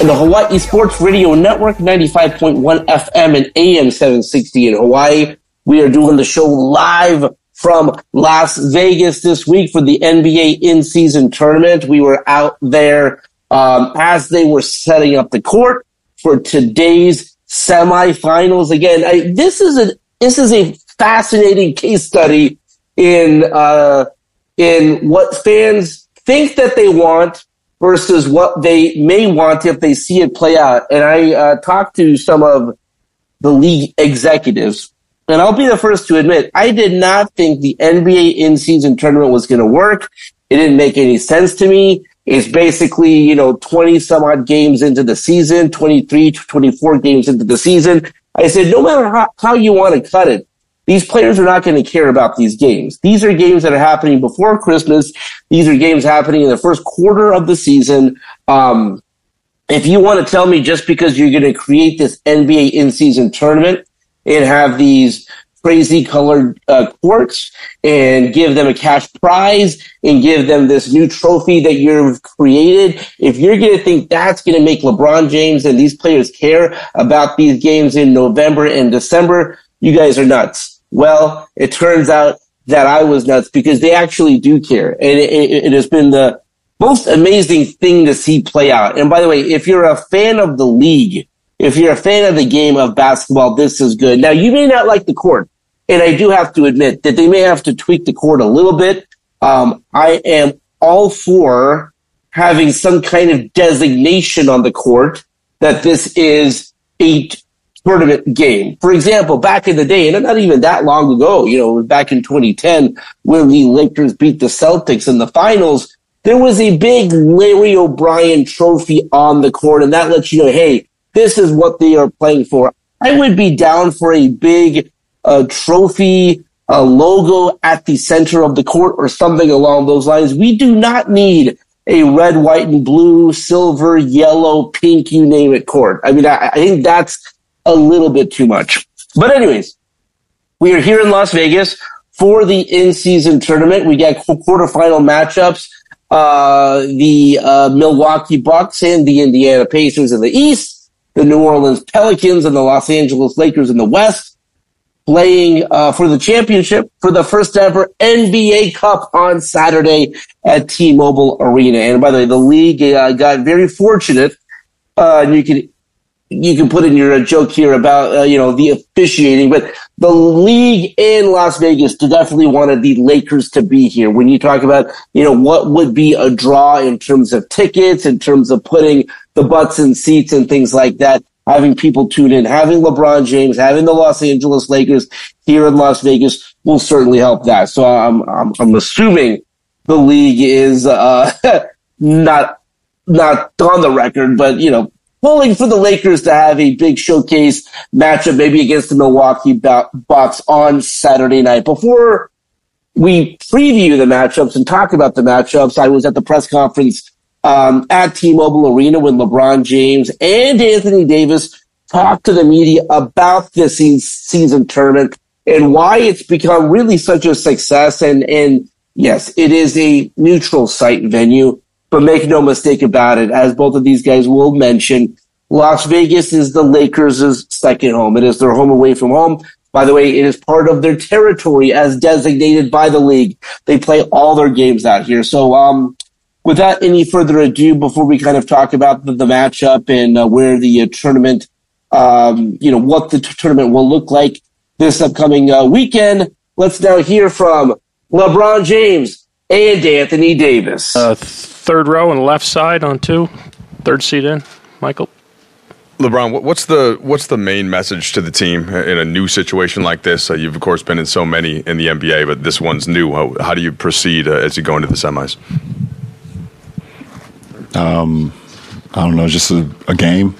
and the Hawaii Sports Radio Network, 95.1 FM and AM 760 in Hawaii. We are doing the show live from Las Vegas this week for the NBA in-season tournament. We were out there um, as they were setting up the court for today's semifinals. Again, I, this is a this is a fascinating case study in uh, in what fans think that they want versus what they may want if they see it play out. And I uh, talked to some of the league executives and I'll be the first to admit, I did not think the NBA in-season tournament was going to work. It didn't make any sense to me. It's basically, you know, 20 some odd games into the season, 23 to 24 games into the season. I said, no matter how, how you want to cut it, these players are not going to care about these games. These are games that are happening before Christmas. These are games happening in the first quarter of the season. Um, if you want to tell me just because you're going to create this NBA in-season tournament and have these crazy colored uh, courts and give them a cash prize and give them this new trophy that you've created. If you're going to think that's going to make LeBron James and these players care about these games in November and December, you guys are nuts. Well, it turns out that I was nuts because they actually do care. And it, it, it has been the most amazing thing to see play out. And by the way, if you're a fan of the league, if you're a fan of the game of basketball, this is good. Now, you may not like the court, and I do have to admit that they may have to tweak the court a little bit. Um, I am all for having some kind of designation on the court that this is a tournament game. For example, back in the day, and not even that long ago, you know, back in 2010, when the Lakers beat the Celtics in the finals, there was a big Larry O'Brien trophy on the court, and that lets you know, hey, this is what they are playing for. I would be down for a big uh, trophy, a logo at the center of the court or something along those lines. We do not need a red, white, and blue, silver, yellow, pink, you name it court. I mean, I, I think that's a little bit too much. But anyways, we are here in Las Vegas for the in-season tournament. We got quarterfinal matchups. Uh, the uh, Milwaukee Bucks and the Indiana Pacers in the East the New Orleans Pelicans and the Los Angeles Lakers in the West, playing uh, for the championship for the first ever NBA Cup on Saturday at T-Mobile Arena. And by the way, the league uh, got very fortunate. Uh, you can you can put in your joke here about uh, you know the officiating, but the league in Las Vegas definitely wanted the Lakers to be here. When you talk about you know what would be a draw in terms of tickets, in terms of putting the butts in seats and things like that, having people tune in, having LeBron James, having the Los Angeles Lakers here in Las Vegas will certainly help that. So I'm I'm, I'm assuming the league is uh, not not on the record, but you know pulling for the Lakers to have a big showcase matchup, maybe against the Milwaukee Bucks on Saturday night. Before we preview the matchups and talk about the matchups, I was at the press conference um, at T-Mobile Arena when LeBron James and Anthony Davis talk to the media about this season tournament and why it's become really such a success. And, and yes, it is a neutral site venue, but make no mistake about it, as both of these guys will mention, Las Vegas is the Lakers' second home. It is their home away from home. By the way, it is part of their territory as designated by the league. They play all their games out here. So, um, without any further ado, before we kind of talk about the, the matchup and uh, where the uh, tournament, um, you know, what the t- tournament will look like this upcoming uh, weekend, let's now hear from LeBron James and Anthony Davis. Uh, third row and left side on two, third seat in, Michael. LeBron, what's the what's the main message to the team in a new situation like this? Uh, you've of course been in so many in the NBA, but this one's new. How, how do you proceed uh, as you go into the semis? Um, I don't know, just a, a game.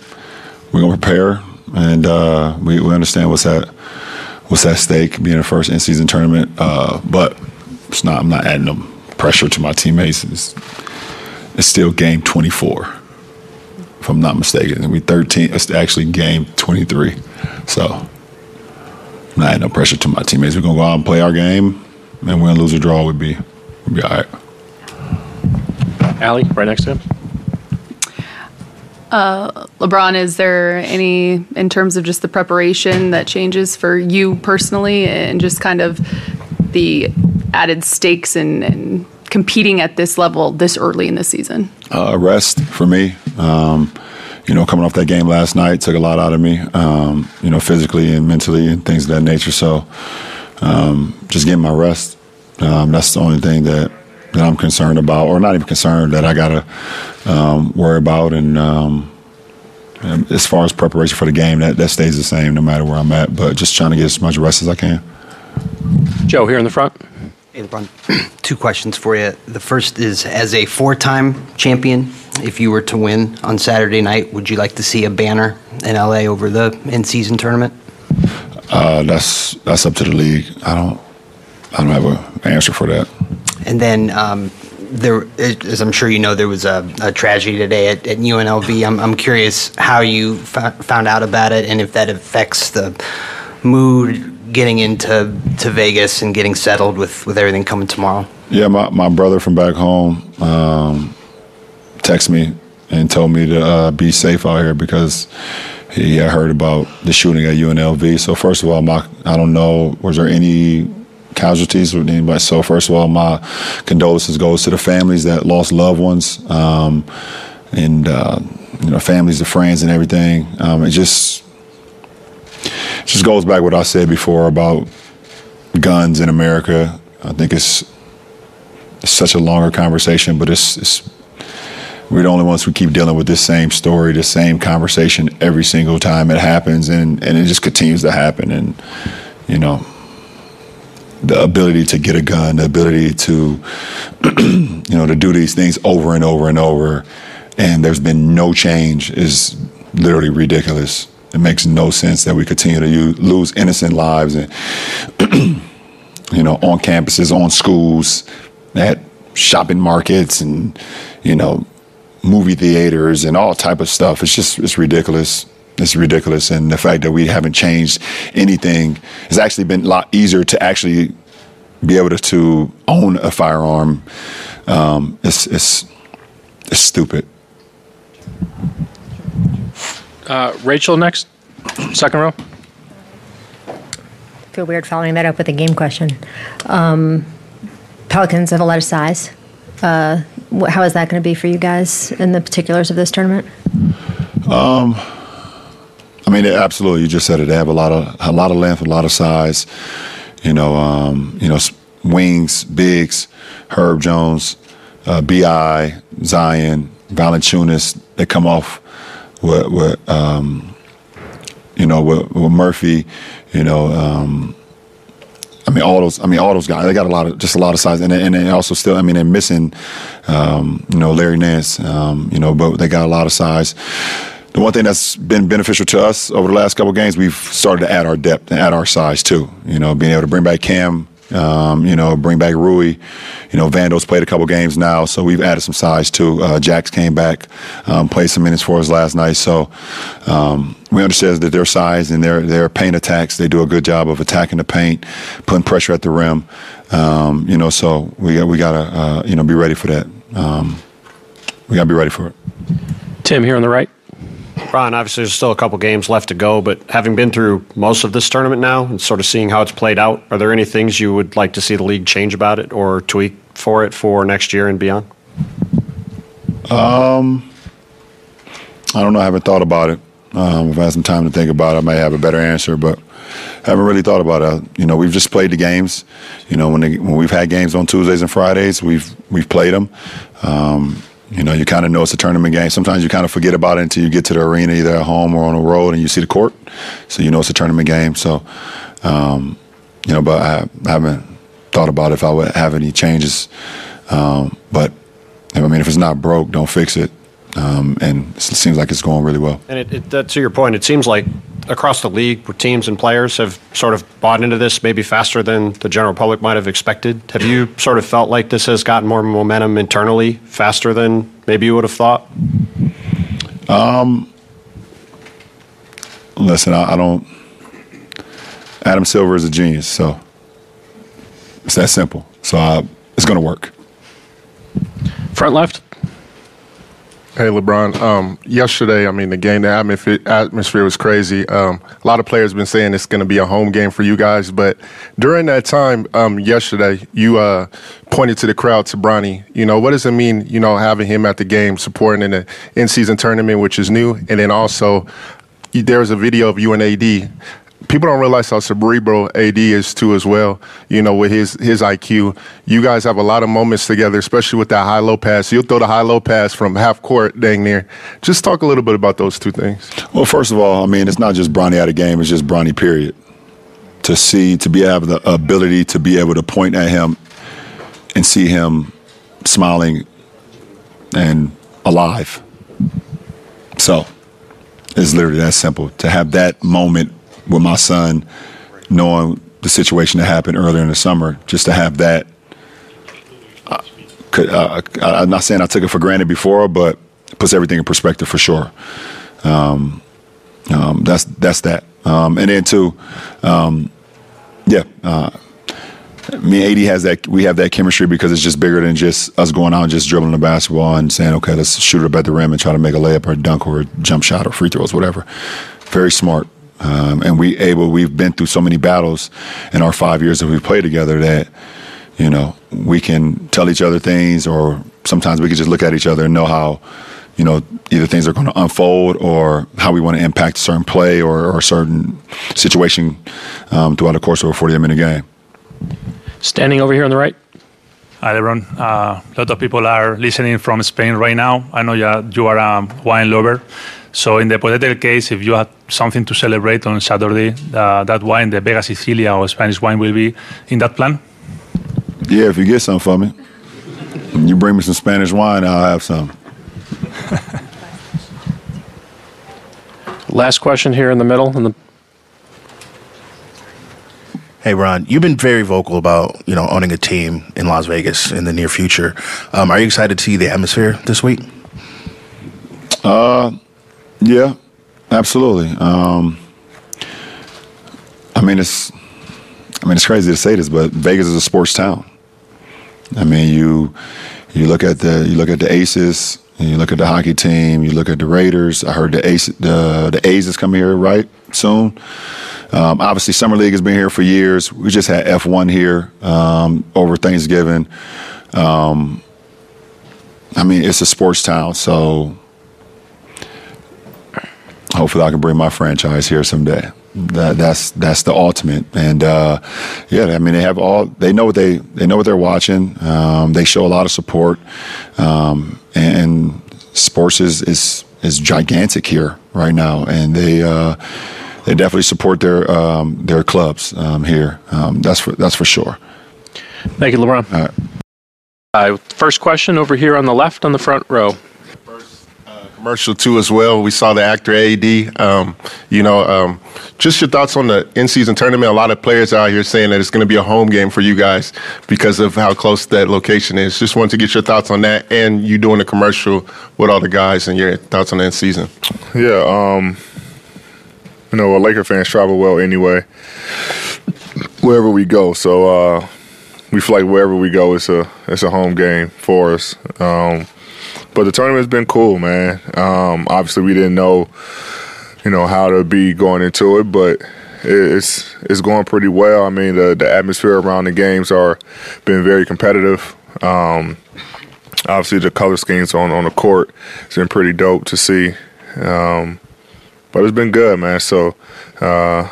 We're gonna prepare, and uh, we, we understand what's at what's at stake, being a first in season tournament. Uh, but it's not. I'm not adding them pressure to my teammates. It's, it's still game 24 if I'm not mistaken. And We 13. It's actually game 23. So I'm not adding no pressure to my teammates. We're gonna go out and play our game, and win, lose, or draw would be would be all right. Allie, right next to him. Uh, LeBron, is there any, in terms of just the preparation, that changes for you personally and just kind of the added stakes and, and competing at this level this early in the season? Uh, rest for me. Um, you know, coming off that game last night took a lot out of me, um, you know, physically and mentally and things of that nature. So um, just getting my rest. Um, that's the only thing that, that I'm concerned about, or not even concerned, that I got to um, worry about. And, um, and as far as preparation for the game, that, that stays the same no matter where I'm at. But just trying to get as much rest as I can. Joe, here in the front. Hey, LeBron, two questions for you. The first is as a four time champion, if you were to win on Saturday night, would you like to see a banner in LA over the in season tournament? Uh, that's that's up to the league. I don't I don't have an answer for that. And then um, there, as I'm sure you know, there was a, a tragedy today at, at UNLV. I'm, I'm curious how you found out about it and if that affects the mood getting into to Vegas and getting settled with, with everything coming tomorrow? Yeah, my, my brother from back home um, texted me and told me to uh, be safe out here because he had heard about the shooting at UNLV. So first of all, my I don't know was there any casualties with anybody. So first of all, my condolences goes to the families that lost loved ones, um, and uh, you know families, of friends, and everything. Um, it just just goes back what I said before about guns in America. I think it's, it's such a longer conversation, but it's, it's we're the only ones who keep dealing with this same story, the same conversation every single time it happens, and, and it just continues to happen. And you know, the ability to get a gun, the ability to you know to do these things over and over and over, and there's been no change is literally ridiculous. It makes no sense that we continue to use, lose innocent lives and you know on campuses, on schools, at shopping markets, and you know movie theaters and all type of stuff. It's just it's ridiculous. It's ridiculous, and the fact that we haven't changed anything has actually been a lot easier to actually be able to, to own a firearm. Um, it's it's it's stupid. Uh, Rachel next, second row. feel weird following that up with a game question. Um, Pelicans have a lot of size. Uh, how is that going to be for you guys in the particulars of this tournament? Um, I mean, absolutely. You just said it. They have a lot of a lot of length, a lot of size. You know, um, you know, wings, bigs, Herb Jones, uh, Bi, Zion, Valanciunas. They come off with, with um, you know, with, with, Murphy, you know, um, I mean, all those. I mean, all those guys. They got a lot of just a lot of size, and and they also still. I mean, they're missing, um, you know, Larry Nance. Um, you know, but they got a lot of size. The one thing that's been beneficial to us over the last couple games, we've started to add our depth and add our size too. You know, being able to bring back Cam Um, you know, bring back Rui. You know, Vando's played a couple games now, so we've added some size too. Uh, Jax came back, um, played some minutes for us last night, so um, we understand that their size and their their paint attacks. They do a good job of attacking the paint, putting pressure at the rim. Um, you know, so we got we gotta uh, you know be ready for that. Um, we gotta be ready for it. Tim here on the right. Ron, obviously there's still a couple games left to go, but having been through most of this tournament now and sort of seeing how it's played out, are there any things you would like to see the league change about it or tweak for it for next year and beyond? Um, I don't know. I haven't thought about it. Um, if I had some time to think about it, I might have a better answer, but I haven't really thought about it. You know, we've just played the games. You know, when, they, when we've had games on Tuesdays and Fridays, we've we've played them. Um, you know, you kind of know it's a tournament game. Sometimes you kind of forget about it until you get to the arena, either at home or on the road, and you see the court. So you know it's a tournament game. So, um, you know, but I, I, haven't thought about if I would have any changes. Um, but I mean, if it's not broke, don't fix it. Um, and it seems like it's going really well. And it, it, that, to your point, it seems like across the league, where teams and players have sort of bought into this maybe faster than the general public might have expected. Have you sort of felt like this has gotten more momentum internally faster than maybe you would have thought? Um, listen, I, I don't. Adam Silver is a genius, so it's that simple. So I, it's going to work. Front left. Hey, LeBron. Um, yesterday, I mean, the game, the atmosphere, atmosphere was crazy. Um, a lot of players been saying it's going to be a home game for you guys. But during that time, um, yesterday, you uh, pointed to the crowd to Bronny. You know, what does it mean, you know, having him at the game, supporting in the in season tournament, which is new? And then also, there was a video of you and AD people don't realize how cerebral AD is too as well. You know, with his his IQ, you guys have a lot of moments together, especially with that high low pass. You'll throw the high low pass from half court, dang near. Just talk a little bit about those two things. Well, first of all, I mean, it's not just Bronny at a game; it's just Bronny. Period. To see, to be have the ability to be able to point at him and see him smiling and alive. So it's literally that simple. To have that moment with my son, knowing the situation that happened earlier in the summer, just to have that. Uh, could, uh, I, am not saying I took it for granted before, but it puts everything in perspective for sure. Um, um, that's that's that. Um, and then too, um, yeah. Uh, me and AD has that. We have that chemistry because it's just bigger than just us going out and just dribbling the basketball and saying, "Okay, let's shoot it up at the rim and try to make a layup or a dunk or a jump shot or free throws, whatever." Very smart. Um, and we able we've been through so many battles in our five years that we've played together that you know we can tell each other things or sometimes we can just look at each other and know how you know either things are going to unfold or how we want to impact a certain play or, or a certain situation um, throughout the course of a 48 minute game. Standing over here on the right. Hi, Lebron. Uh, a lot of people are listening from Spain right now. I know you, you are a wine lover. So, in the hypothetical case, if you have something to celebrate on Saturday, uh, that wine, the Vega Sicilia or Spanish wine, will be in that plan? Yeah, if you get some for me. You bring me some Spanish wine, I'll have some. Last question here in the middle. In the Hey Ron, you've been very vocal about you know owning a team in Las Vegas in the near future. Um, are you excited to see the atmosphere this week? Uh, yeah, absolutely. Um, I mean, it's I mean it's crazy to say this, but Vegas is a sports town. I mean, you you look at the you look at the Aces, you look at the hockey team, you look at the Raiders. I heard the Ace the the A's is coming here right soon. Um, obviously, summer league has been here for years. We just had F1 here um, over Thanksgiving. Um, I mean, it's a sports town, so hopefully I can bring my franchise here someday. That, that's that's the ultimate, and uh, yeah, I mean they have all they know what they they know what they're watching. Um, they show a lot of support, um, and sports is, is is gigantic here right now, and they. Uh, they definitely support their um, their clubs um, here. Um, that's for that's for sure. Thank you, LeBron. All right. Uh, first question over here on the left on the front row. Commercial too as well. We saw the actor AD. Um, you know, um, just your thoughts on the in-season tournament. A lot of players out here saying that it's going to be a home game for you guys because of how close that location is. Just wanted to get your thoughts on that, and you doing the commercial with all the guys, and your thoughts on the in-season. Yeah, um, you know, Laker fans travel well anyway, wherever we go. So uh, we feel like wherever we go, it's a it's a home game for us. Um, but the tournament's been cool, man. Um, obviously, we didn't know, you know, how to be going into it, but it's it's going pretty well. I mean, the the atmosphere around the games are been very competitive. Um, obviously, the color schemes on on the court has been pretty dope to see. Um, but it's been good, man. So, uh,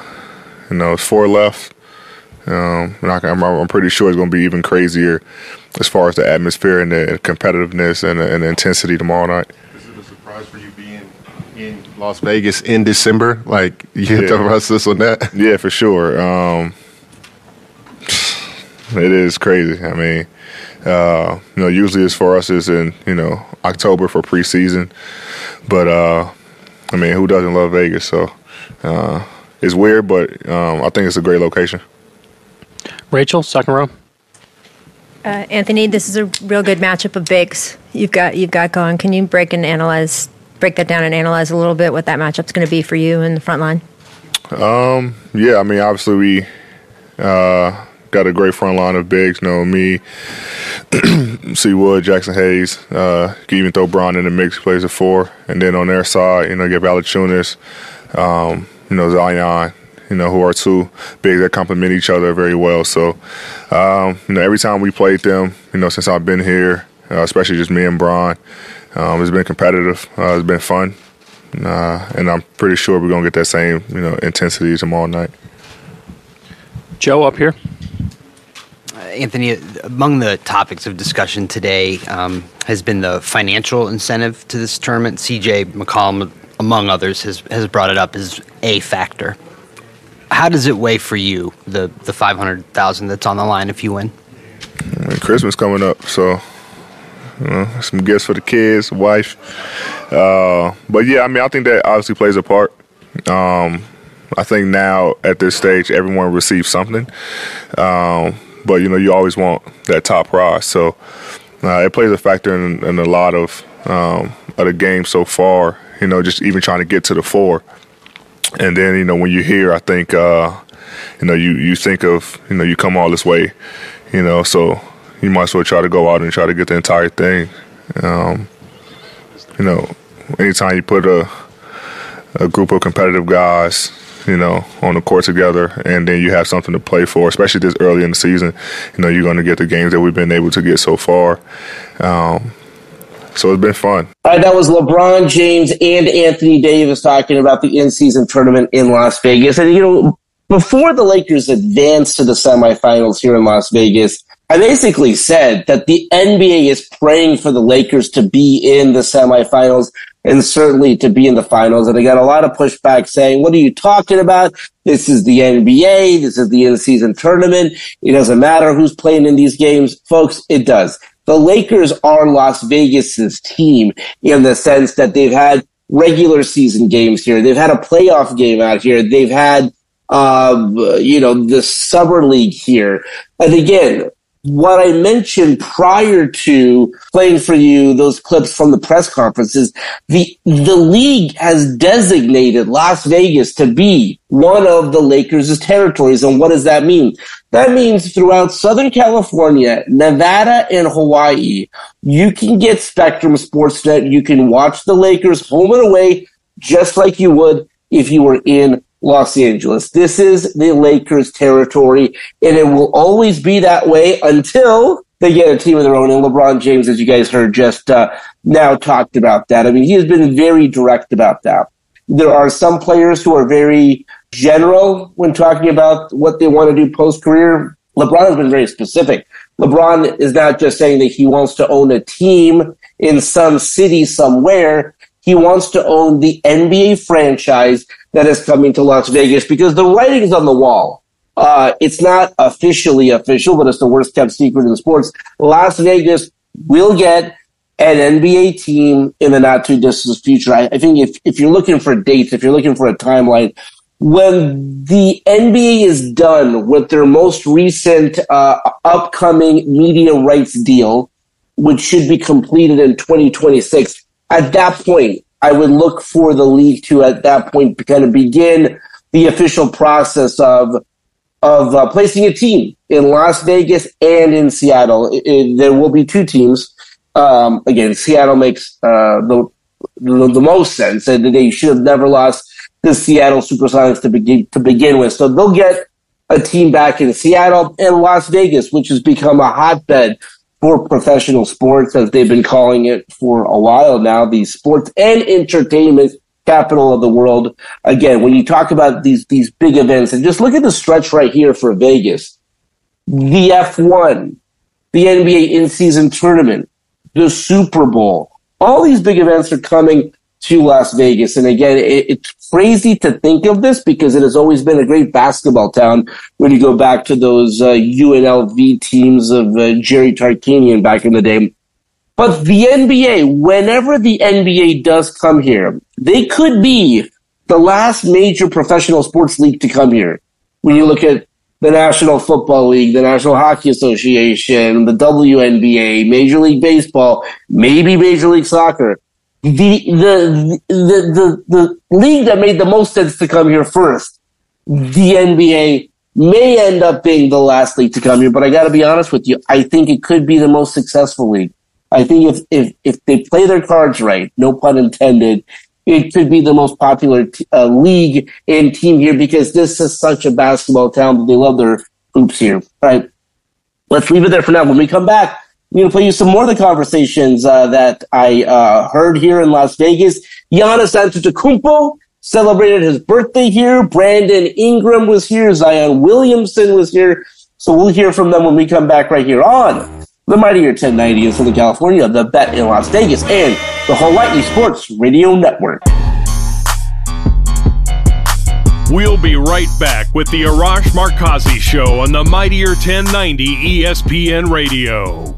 you know, it's four left. Um, I'm, I'm, pretty sure it's going to be even crazier as far as the atmosphere and the competitiveness and the, and the intensity tomorrow night. Is it a surprise for you being in Las Vegas in December? Like you yeah. to us this on that? Yeah, for sure. Um, it is crazy. I mean, uh, you know, usually it's for us is in you know October for preseason, but uh, I mean, who doesn't love Vegas? So uh, it's weird, but um, I think it's a great location. Rachel, second row. Uh, Anthony, this is a real good matchup of bigs you've got you've got going. Can you break and analyze, break that down and analyze a little bit what that matchup's going to be for you in the front line? Um, yeah, I mean, obviously we uh, got a great front line of bigs. You know, me, C. Wood, Jaxson Hayes. Uh, can even throw Bron in the mix. He plays a four, and then on their side, you know, you get Valanciunas, um, you know, Zion, you know, who are two big that complement each other very well. So, um, you know, every time we played them, you know, since I've been here, uh, especially just me and Bron, um, it's been competitive. Uh, it's been fun, uh, and I'm pretty sure we're gonna get that same, you know, intensity tomorrow night. Joe, up here. Uh, Anthony, among the topics of discussion today um, has been the financial incentive to this tournament. CJ McCollum, among others, has, has brought it up as a factor how does it weigh for you the the five hundred thousand that's on the line if you win? Christmas coming up, so you know, some gifts for the kids, wife. Uh, but yeah, I mean, I think that obviously plays a part. Um, I think now at this stage, everyone receives something. Um, but you know, you always want that top prize, so uh, it plays a factor in, in a lot of um, of the game so far. You know, just even trying to get to the four. And then you know when you hear, I think uh, you know you you think of you know you come all this way, you know, so you might as well try to go out and try to get the entire thing. Um, you know, anytime you put a a group of competitive guys, you know, on the court together, and then you have something to play for, especially this early in the season. You know, you're going to get the games that we've been able to get so far. Um, so it's been fun. All right, that was LeBron James and Anthony Davis talking about the in-season tournament in Las Vegas. And you know, before the Lakers advanced to the semifinals here in Las Vegas, I basically said that the NBA is praying for the Lakers to be in the semifinals and certainly to be in the finals. And I got a lot of pushback saying, what are you talking about? This is the NBA. This is the in-season tournament. It doesn't matter who's playing in these games. Folks, it does the Lakers are Las Vegas's team in the sense that they've had regular season games here. They've had a playoff game out here. They've had, uh, you know, the summer league here. And again, what I mentioned prior to playing for you those clips from the press conferences, the the league has designated Las Vegas to be one of the Lakers' territories. And what does that mean? That means throughout Southern California, Nevada, and Hawaii, you can get Spectrum Sportsnet. You can watch the Lakers home and away just like you would if you were in Los Angeles. This is the Lakers territory, and it will always be that way until they get a team of their own. And LeBron James, as you guys heard, just uh, now talked about that. I mean, he has been very direct about that. There are some players who are very general when talking about what they want to do post career. LeBron has been very specific. LeBron is not just saying that he wants to own a team in some city somewhere. He wants to own the NBA franchise that is coming to Las Vegas because the writing's on the wall. Uh, it's not officially official, but it's the worst kept secret in sports. Las Vegas will get an NBA team in the not too distant future. I, I think if, if you're looking for dates, if you're looking for a timeline, when the NBA is done with their most recent uh, upcoming media rights deal, which should be completed in 2026, at that point, I would look for the league to, at that point, kind of begin the official process of of uh, placing a team in Las Vegas and in Seattle. It, it, there will be two teams. Um, again, Seattle makes uh, the, the, the most sense, and they should have never lost the Seattle Supersonics to begin to begin with. So they'll get a team back in Seattle and Las Vegas, which has become a hotbed for professional sports, as they've been calling it for a while now. The sports and entertainment capital of the world. Again, when you talk about these these big events, and just look at the stretch right here for Vegas, the F1, the NBA in season tournament, the Super Bowl, all these big events are coming to Las Vegas. And again, it, it's crazy to think of this because it has always been a great basketball town when you go back to those uh, UNLV teams of uh, Jerry Tarkanian back in the day. But the NBA, whenever the NBA does come here, they could be the last major professional sports league to come here. When you look at the National Football League, the National Hockey Association, the WNBA, Major League Baseball, maybe Major League Soccer the, the, the, the, the league that made the most sense to come here first, the NBA, may end up being the last league to come here, but I got to be honest with you. I think it could be the most successful league. I think if, if, if they play their cards right, no pun intended, it could be the most popular t- uh, league and team here because this is such a basketball town that they love their hoops here. All right. Let's leave it there for now. When we come back, Going to play you some more of the conversations uh, that I uh, heard here in Las Vegas. Giannis Antetokounmpo celebrated his birthday here. Brandon Ingram was here. Zion Williamson was here. So we'll hear from them when we come back right here on the Mightier 1090 in Southern California, the Bet in Las Vegas, and the Hawaii Sports Radio Network. We'll be right back with the Arash Markazi Show on the Mightier 1090 ESPN Radio.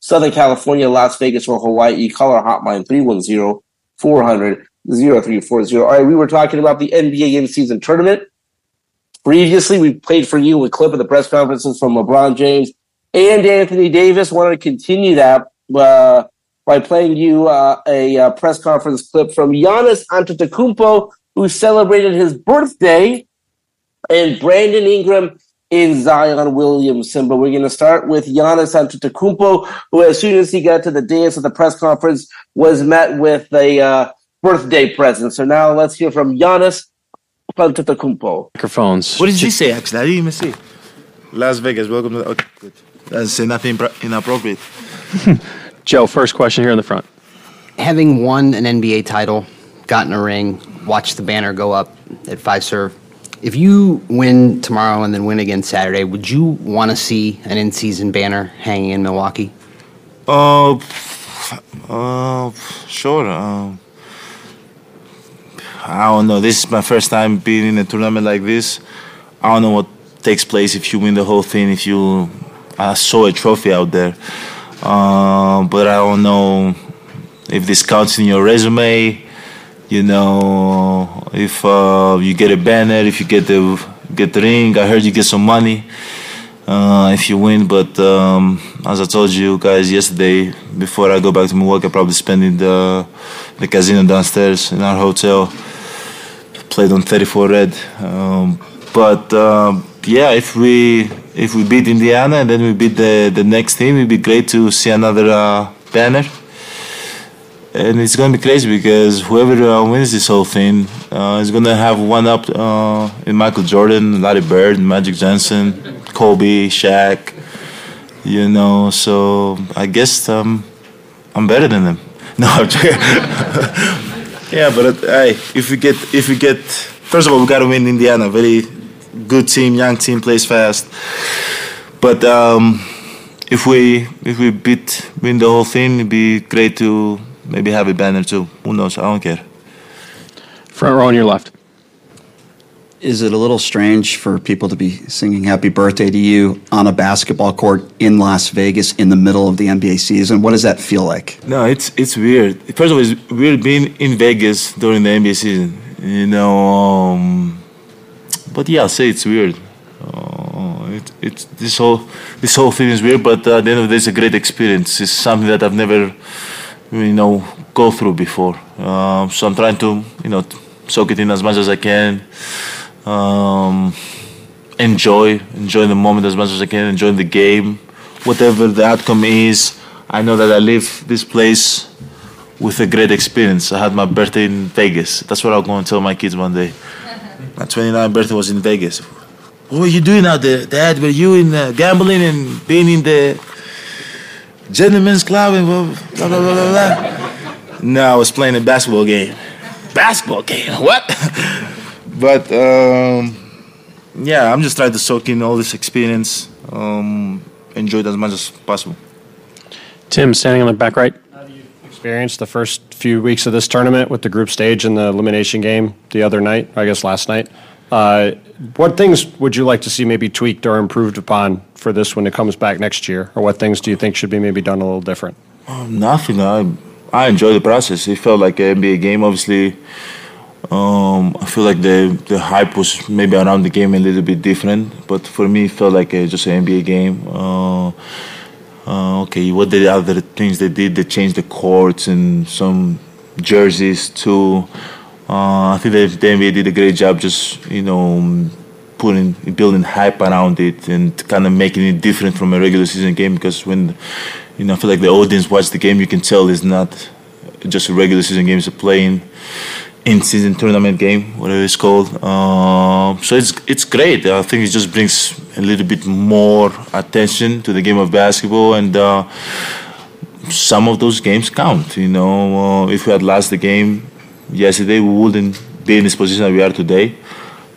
Southern California, Las Vegas, or Hawaii, call our hotline 310 400 0340. All right, we were talking about the NBA in season tournament. Previously, we played for you a clip of the press conferences from LeBron James and Anthony Davis. Wanted to continue that uh, by playing you uh, a, a, press conference clip from Giannis Antetokounmpo, who celebrated his birthday, and Brandon Ingram in Zion Williamson. But we're going to start with Giannis Antetokounmpo, who, as soon as he got to the dance of the press conference, was met with a uh, birthday present. So now let's hear from Giannis Antetokounmpo. Microphones. What did he say? Actually, I didn't even see. Las Vegas. Welcome to. The, okay, good. Doesn't say nothing inappropriate. Joe, first question here in the front. Having won an NBA title, gotten a ring, watched the banner go up at Fiserv if you win tomorrow and then win again Saturday, would you want to see an in-season banner hanging in Milwaukee? Uh, uh, sure. Um, I don't know. This is my first time being in a tournament like this. I don't know what takes place if you win the whole thing. If you, I saw a trophy out there, uh, but I don't know if this counts in your resume you know, if uh, you get a banner, if you get the get the ring, I heard you get some money uh, if you win. But um, as I told you guys yesterday, before I go back to Milwaukee, I'll probably spend in the the casino downstairs in our hotel. Played on 34 red, um, but um, yeah, if we if we beat Indiana and then we beat the the next team, it'd be great to see another uh, banner. And it's gonna be crazy because whoever uh, wins this whole thing uh, is gonna have one up uh, in Michael Jordan, Larry Bird, Magic Johnson, Kobe, Shaq. You know, so I guess um, I'm better than them. No, I'm joking. yeah, but uh, hey, if we get if we get first of all, we gotta win Indiana. Very good team, young team, plays fast. But um, if we if we beat win the whole thing, it'd be great to maybe have a banner too. Who knows? I don't care. Front row on your left. Is it a little strange for people to be singing happy birthday to you on a basketball court in Las Vegas in the middle of the NBA season? What does that feel like? No, it's it's weird. First of all, it's weird being in Vegas during the NBA season. You know, um, but yeah, I'll say it's weird. Uh, it, it's this whole this whole thing is weird, but at the end of the day, it's a great experience. It's something that I've never, you know, go through before. Um, so I'm trying to, you know, soak it in as much as I can. Um, enjoy, enjoy the moment as much as I can. Enjoy the game, whatever the outcome is. I know that I leave this place with a great experience. I had my birthday in Vegas. That's what I'm going to tell my kids one day. My 29th birthday was in Vegas. What were you doing out there, Dad? Were you in uh, gambling and being in the gentlemen's club and blah blah blah blah blah? no, I was playing a basketball game. Basketball game? What? but um, yeah, I'm just trying to soak in all this experience, um, enjoy it as much as possible. Tim, standing on the back right. How you Experienced the first few weeks of this tournament with the group stage and the elimination game the other night, I guess last night. Uh, what things would you like to see maybe tweaked or improved upon for this when it comes back next year? Or what things do you think should be maybe done a little different? Um, nothing. I I enjoy the process. It felt like an NBA game. Obviously, um, I feel like the the hype was maybe around the game a little bit different. But for me, it felt like a, just an NBA game. Uh, uh, okay, what the other things they did? They changed the courts and some jerseys too. Uh, I think the, the NBA did a great job, just you know, putting building hype around it and kind of making it different from a regular season game. Because when you know, I feel like the audience watch the game, you can tell it's not just a regular season game; it's a playing in-season tournament game, whatever it's called. Uh, so it's it's great. I think it just brings a little bit more attention to the game of basketball, and uh, some of those games count. You know, uh, if we had lost the game yesterday, we wouldn't be in this position that we are today.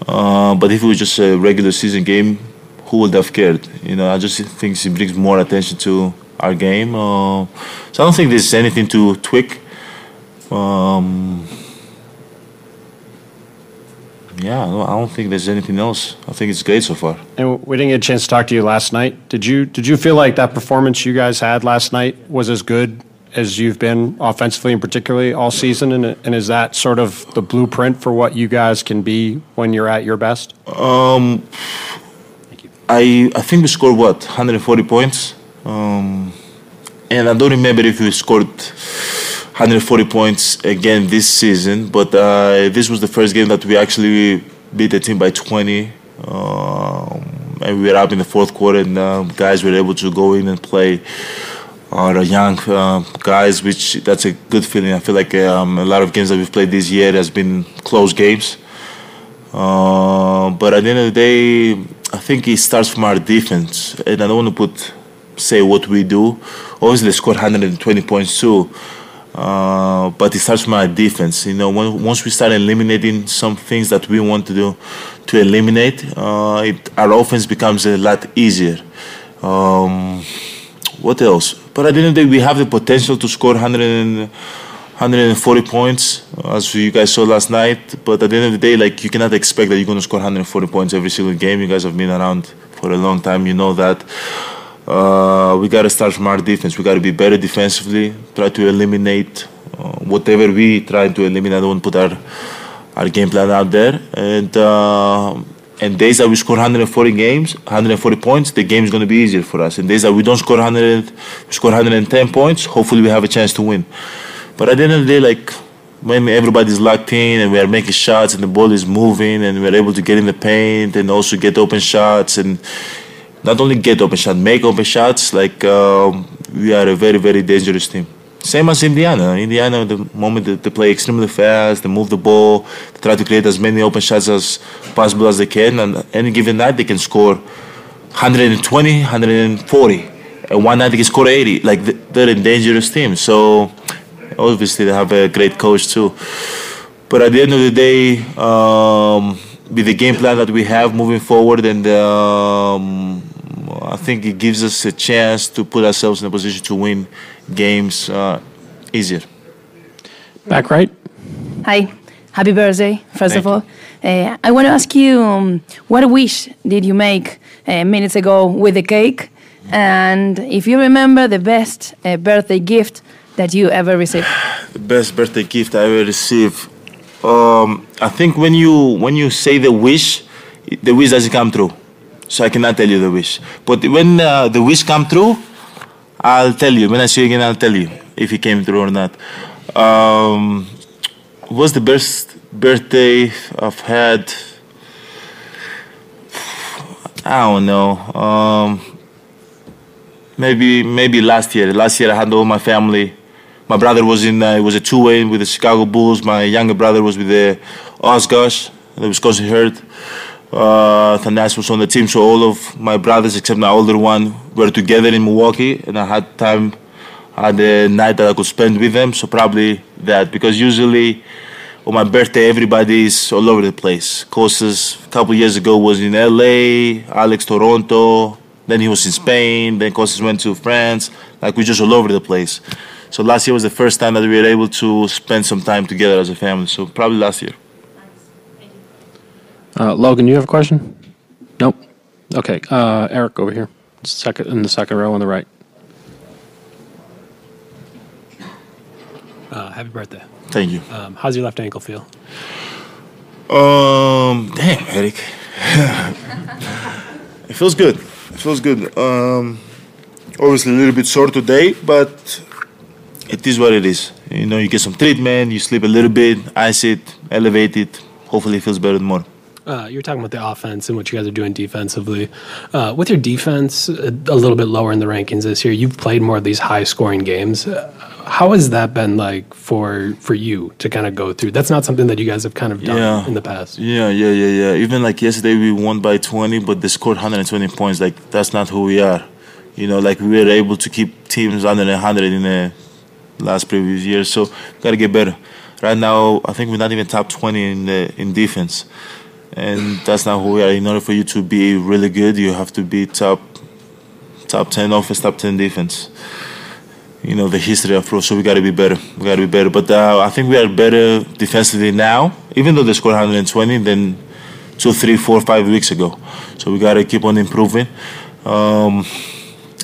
Uh, but if it was just a regular season game, who would have cared? You know, I just think it brings more attention to our game. Uh, so I don't think there's anything to tweak. Um, yeah, no, I don't think there's anything else. I think it's great so far. And we didn't get a chance to talk to you last night. Did you did you feel like that performance you guys had last night was as good as you've been offensively and particularly all season? And, and is that sort of the blueprint for what you guys can be when you're at your best? Um, I I think we scored what 140 points, um, and I don't remember if we scored 140 points again this season. But uh, this was the first game that we actually beat the team by 20, um, and we were up in the fourth quarter, and uh, guys were able to go in and play. Our young uh, guys, which that's a good feeling. I feel like um, a lot of games that we've played this year has been close games. Uh, but at the end of the day, I think it starts from our defense, and I don't want to put say what we do. Obviously, they scored 120 points too, uh, but it starts from our defense. You know, when, once we start eliminating some things that we want to do to eliminate, uh, it, our offense becomes a lot easier. Um, what else? But at the end of the day, we have the potential to score 100 and, 140 points, as you guys saw last night. But at the end of the day, like you cannot expect that you're going to score 140 points every single game. You guys have been around for a long time. You know that. Uh, we got to start from our defense. We got to be better defensively. Try to eliminate uh, whatever we try to eliminate. Don't put our our game plan out there, and uh, And days that we score 140 games, 140 points, the game is going to be easier for us. And days that we don't score 100, we score 110 points, hopefully we have a chance to win. But at the end of the day, like when everybody's locked in and we are making shots and the ball is moving and we're able to get in the paint and also get open shots and not only get open shots, make open shots, like um, we are a very, very dangerous team. Same as Indiana. Indiana, the moment that they play extremely fast, they move the ball, they try to create as many open shots as possible as they can, and any given night they can score 120, 140, and one night they can score 80. Like they're a dangerous team. So obviously they have a great coach too. But at the end of the day, um, with the game plan that we have moving forward, and um, I think it gives us a chance to put ourselves in a position to win games uh, easier. Back right. Hi, happy birthday, first Thank of all. Uh, I want to ask you um, what wish did you make uh, minutes ago with the cake? And if you remember the best uh, birthday gift that you ever received. The best birthday gift I ever received. Um, I think when you when you say the wish, the wish doesn't come true. So I cannot tell you the wish. But when uh, the wish come true, I'll tell you. When I see you again, I'll tell you if it came true or not. Um, what's the best birthday I've had? I don't know. Um, maybe maybe last year. Last year I had all my family. My brother was in. Uh, it was a two-way with the Chicago Bulls. My younger brother was with the Oshkosh, the Wisconsin Herd. Uh, Thanas was on the team, so all of my brothers except my older one were together in Milwaukee, and I had time, I had a night that I could spend with them. So probably that, because usually on my birthday everybody is all over the place. Costas a couple years ago was in LA, Alex Toronto, then he was in Spain, then Costas went to France. Like we're just all over the place. So last year was the first time that we were able to spend some time together as a family. So probably last year. Uh, Logan, you have a question? Nope. Okay. Uh, Eric over here, second in the second row on the right. Uh, happy birthday. Thank you. Um, how's your left ankle feel? Um, damn, Eric. it feels good. It feels good. Um, obviously a little bit sore today, but it is what it is. You know, you get some treatment, you sleep a little bit, ice it, elevate it. Hopefully, it feels better tomorrow. Uh, you're talking about the offense and what you guys are doing defensively. Uh, with your defense a, a little bit lower in the rankings this year, you've played more of these high scoring games. Uh, how has that been like for for you to kind of go through? That's not something that you guys have kind of done Yeah. in the past. Yeah, yeah, yeah, yeah. Even like yesterday, we won by 20, but they scored 120 points. Like that's not who we are. You know, like we were able to keep teams under 100 in the last previous years. So gotta get better. Right now, I think we're not even top 20 in the in defense, and that's not who we are. In order for you to be really good, you have to be top top 10 offense, top 10 defense. You know the history of pro, so we got to be better. We got to be better. But uh, I think we are better defensively now, even though they scored 120 than two, three, four, five weeks ago. So we got to keep on improving. Um,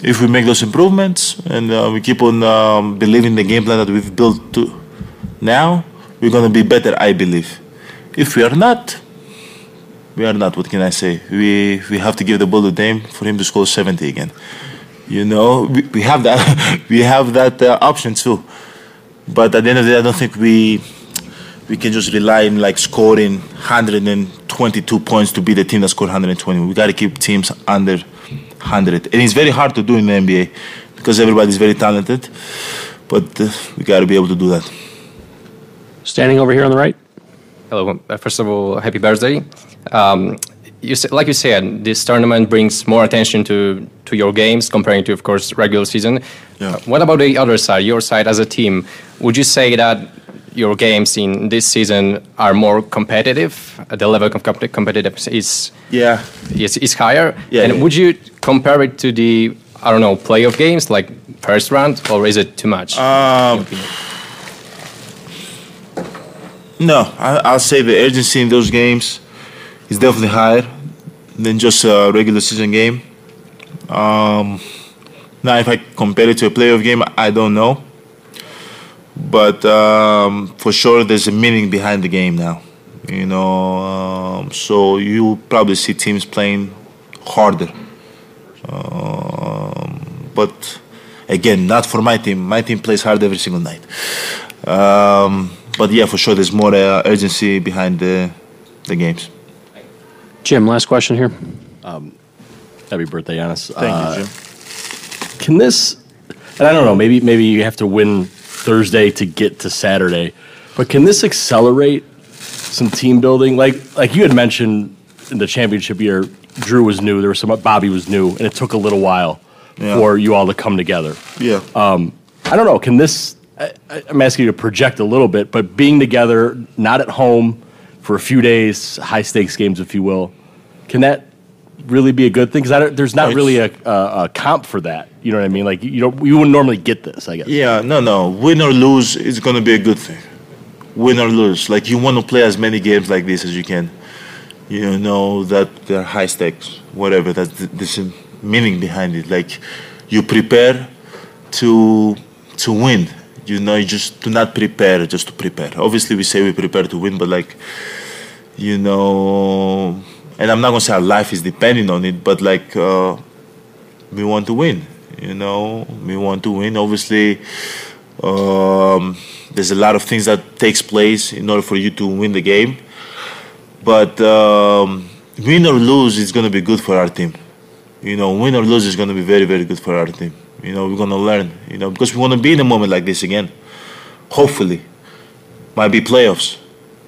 if we make those improvements and uh, we keep on um, believing the game plan that we've built to now, we're gonna be better. I believe. If we are not, we are not. What can I say? We we have to give the ball to Dame for him to score 70 again. You know, we, we have that we have that uh, option too. But at the end of the day, I don't think we we can just rely on like scoring 122 points to be the team that scored 120. We got to keep teams under 100, and it's very hard to do in the NBA because everybody's very talented. But uh, we got to be able to do that. Standing over here on the right. Hello. Uh, First of all, happy birthday. Um, you sa- like you said, this tournament brings more attention to, to your games comparing to, of course, regular season. Uh, what about the other side, your side as a team? Would you say that your games in this season are more competitive? The level of compet- competitiveness is Yeah. is, is higher. Yeah, and yeah. would you compare it to the I don't know playoff games like first round, or is it too much? Um, no, I, I'll say the urgency in those games is definitely higher than just a regular season game. Um, now, if I compare it to a playoff game, I don't know. But um, for sure, there's a meaning behind the game now. You know, um, so you probably see teams playing harder. Um, but again, not for my team. My team plays hard every single night. Um, but yeah, for sure, there's more uh, urgency behind the the games. Jim, last question here. Um, happy birthday, Giannis. Thank you, Jim. Can this, and I don't know, maybe maybe you have to win Thursday to get to Saturday, but can this accelerate some team building? Like like you had mentioned in the championship year, Jrue was new. There was some Bobby was new, and it took a little while Yeah. for you all to come together. Yeah. Um, I don't know. Can this? I, I- I'm asking you to project a little bit, but being together, not at home for a few days, high stakes games, if you will, can that really be a good thing? Because there's not really a, a, a comp for that. You know what I mean? Like you don't, you wouldn't normally get this. I guess. Yeah, no, no. Win or lose, it's gonna be a good thing. Win or lose, like you want to play as many games like this as you can. You know that they're high stakes, whatever. That's th- there's a meaning behind it. Like you prepare to to win. You know, you just do not prepare just to prepare. Obviously, we say we prepare to win, but like, you know, and I'm not gonna say our life is depending on it, but like, uh, we want to win. You know, we want to win. Obviously, um, there's a lot of things that takes place in order for you to win the game. But um, win or lose is gonna be good for our team. You know, win or lose is gonna be very, very good for our team. You know, we're gonna learn. You know, because we want to be in a moment like this again. Hopefully, might be playoffs,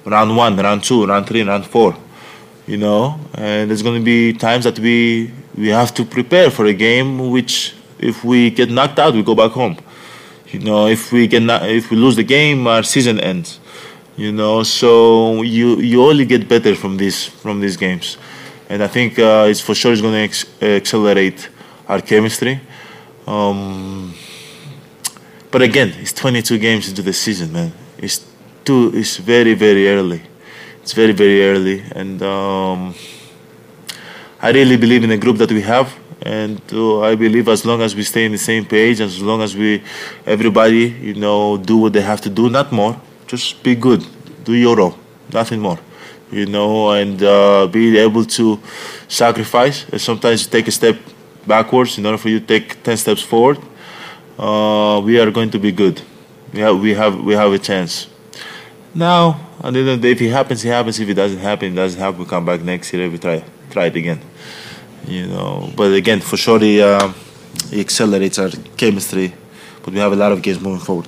round one, round two, round three, round four. You know, and there's gonna be times that we we have to prepare for a game. Which, if we get knocked out, we go back home. You know, if we get not, if we lose the game, our season ends. You know, so you you only get better from this from these games, and I think uh, it's for sure it's going to ex- accelerate our chemistry. Um, but again, it's 22 games into the season, man. It's too. It's very very early. It's very very early, and um, I really believe in the group that we have, and uh, I believe as long as we stay in the same page, as long as we, everybody, you know, do what they have to do, not more, just be good, do your role, nothing more, you know, and uh, be able to sacrifice. And sometimes take a step backwards in order for you to take ten steps forward. Uh, we are going to be good. We have, we have, we have a chance. Now, at the end of the day, if it happens, it happens. If it doesn't happen, it doesn't happen. We come back next year. We try, try it again. You know, but again, for sure, it, uh, it accelerates our chemistry. But we have a lot of games moving forward.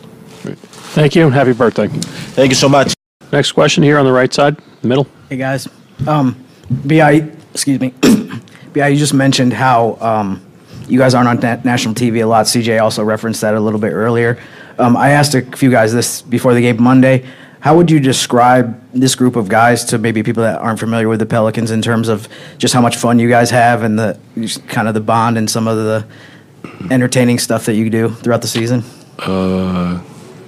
Thank you and happy birthday. Thank you so much. Next question here on the right side, middle. Hey guys, um, Bi, excuse me, Bi, you just mentioned how um, you guys aren't on na- national TV a lot. CJ also referenced that a little bit earlier. Um, I asked a few guys this before the game Monday. How would you describe this group of guys to maybe people that aren't familiar with the Pelicans in terms of just how much fun you guys have and the kind of the bond and some of the entertaining stuff that you do throughout the season? uh,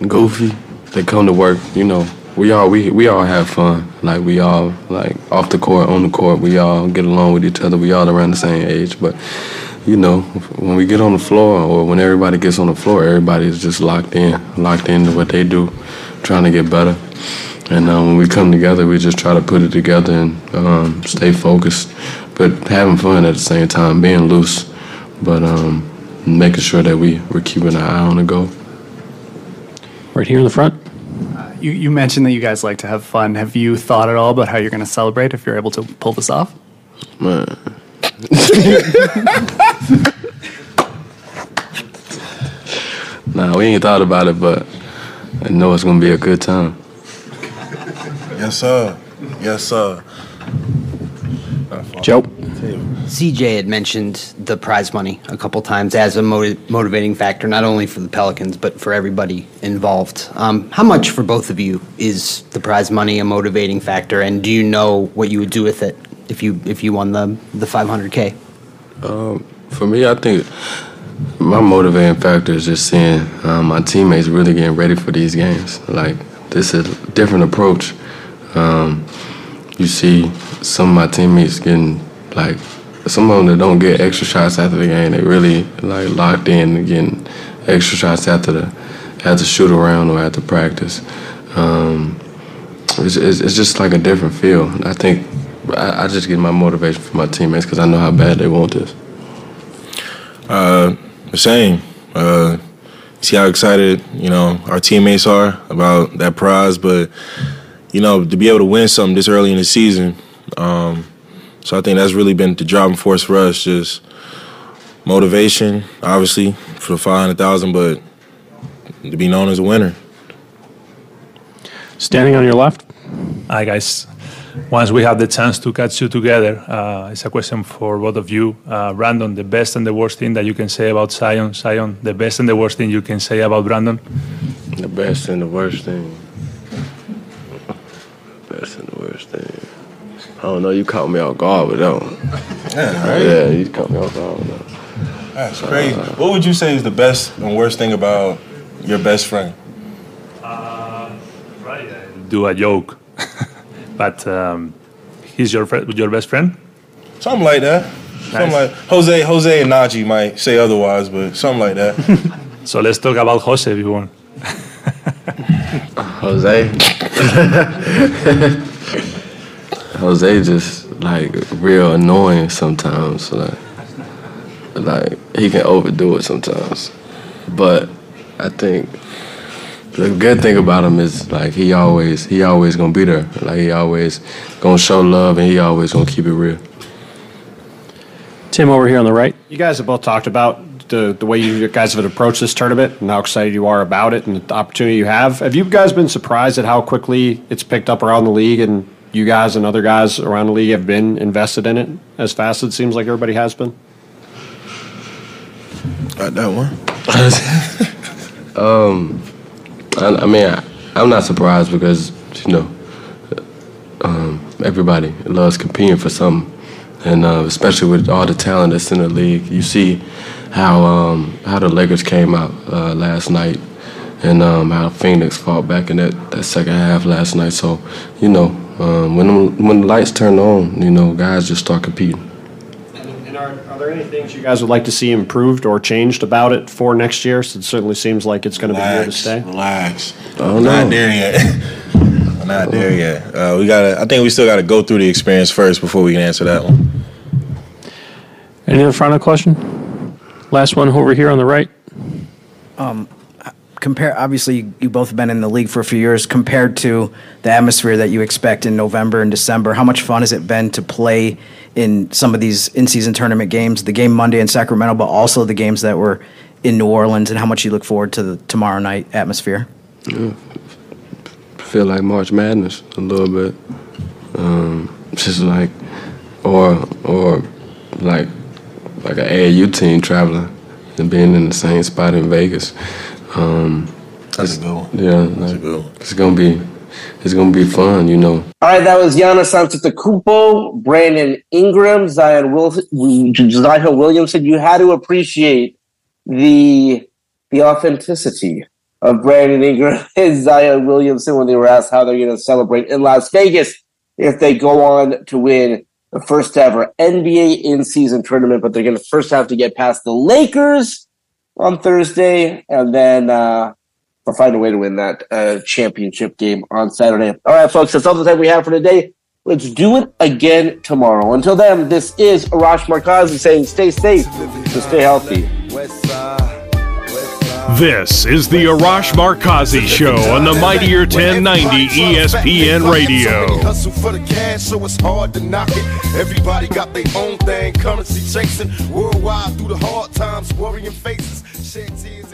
goofy. They come to work, you know. We all we we all have fun. Like we all like off the court, on the court. We all get along with each other. We all around the same age, but you know, when we get on the floor or when everybody gets on the floor, everybody's just locked in, locked into what they do, trying to get better. And um, when we come together, we just try to put it together and um, stay focused, but having fun at the same time, being loose, but um, making sure that we we're keeping our eye on the goal. Right here in the front. You, you mentioned that you guys like to have fun. Have you thought at all about how you're going to celebrate if you're able to pull this off? Man. nah, we ain't thought about it, but I know it's gonna be a good time. Yes, sir. Yes, sir. Joe. CJ had mentioned the prize money a couple times as a moti- motivating factor, not only for the Pelicans but for everybody involved. Um, how much for both of you is the prize money a motivating factor, and do you know what you would do with it if you if you won the the 500k? Um, for me, I think my motivating factor is just seeing um, my teammates really getting ready for these games. Like this is a different approach. Um, you see some of my teammates getting like some of them that don't get extra shots after the game. They really like locked in and getting extra shots after the after shoot around or after practice. Um, it's, it's, it's just like a different feel. I think I, I just get my motivation from my teammates because I know how bad they want this. Uh, the same. Uh, see how excited you know our teammates are about that prize, but you know to be able to win something this early in the season. Um, so I think that's really been the driving force for us. Just motivation, obviously, for the five hundred thousand, but to be known as a winner. Standing on your left. Hi, guys. Once we have the chance to catch you together, uh, it's a question for both of you. Uh, Brandon, the best and the worst thing that you can say about Zion. Zion, the best and the worst thing you can say about Brandon. The best and the worst thing. The Best and the worst thing. I don't know. You caught me off guard with that one. Yeah, right? Yeah, you caught me off guard with that. one. That's crazy. what would you say is the best and worst thing about your best friend? Do a joke, but um, he's your fri your best friend. Something like that. Something like Jose, Jose and Naji might say otherwise, but something like that. So let's talk about Jose if you want. Jose. Jose just like real annoying sometimes. Like, like he can overdo it sometimes. But I think the good thing about him is like he always he always gonna be there. Like he always gonna show love and he always gonna keep it real. Tim over here on the right. You guys have both talked about the, the way you guys have approached this tournament and how excited you are about it and the opportunity you have. Have you guys been surprised at how quickly it's picked up around the league and you guys and other guys around the league have been invested in it as fast as it seems like everybody has been? Got that one. Um, I, I mean, I, I'm not surprised because you know, um, everybody loves competing for something, and uh, especially with all the talent that's in the league, you see how um, how the Lakers came out uh, last night, and um, how Phoenix fought back in that, that second half last night. So, you know, um, when when the lights turn on, you know, guys just start competing. And are, are there any things you guys would like to see improved or changed about it for next year? So it certainly seems like it's going to be here to stay. Relax. Oh, We're Not there yet. We're Not there yet. Uh, we gotta. I think we still gotta go through the experience first before we can answer that one. Any other final question? Last one over here on the right. Um, compare obviously you, you both have been in the league for a few years compared to the atmosphere that you expect in November and December. How much fun has it been to play in some of these in-season tournament games, the game Monday in Sacramento, but also the games that were in New Orleans, and how much you look forward to the tomorrow night atmosphere? Yeah. Feel like March Madness a little bit. Um, just like, or or like like an AAU team traveling and being in the same spot in Vegas. Um, That's a good one. Yeah, like, it's gonna be it's gonna be fun, you know. All right, that was Giannis Antetokounmpo, Brandon Ingram, Zion Wilson, Josiah Williamson. You had to appreciate the the authenticity of Brandon Ingram and Zion Williamson when they were asked how they're going to celebrate in Las Vegas if they go on to win the first ever NBA in-season tournament. But they're going to first have to get past the Lakers on Thursday, and then uh, find a way to win that uh, championship game on Saturday. All right, folks, that's all the time we have for today. Let's do it again tomorrow. Until then, this is Arash Markazi saying stay safe and stay healthy. This is the Arash Markazi Show on the Mightier 1090 ESPN Radio. Hustle for the cash, so it's hard to knock it. Everybody got their own thing, currency chasing. Worldwide through the hard times, worrying faces. Shed tears as we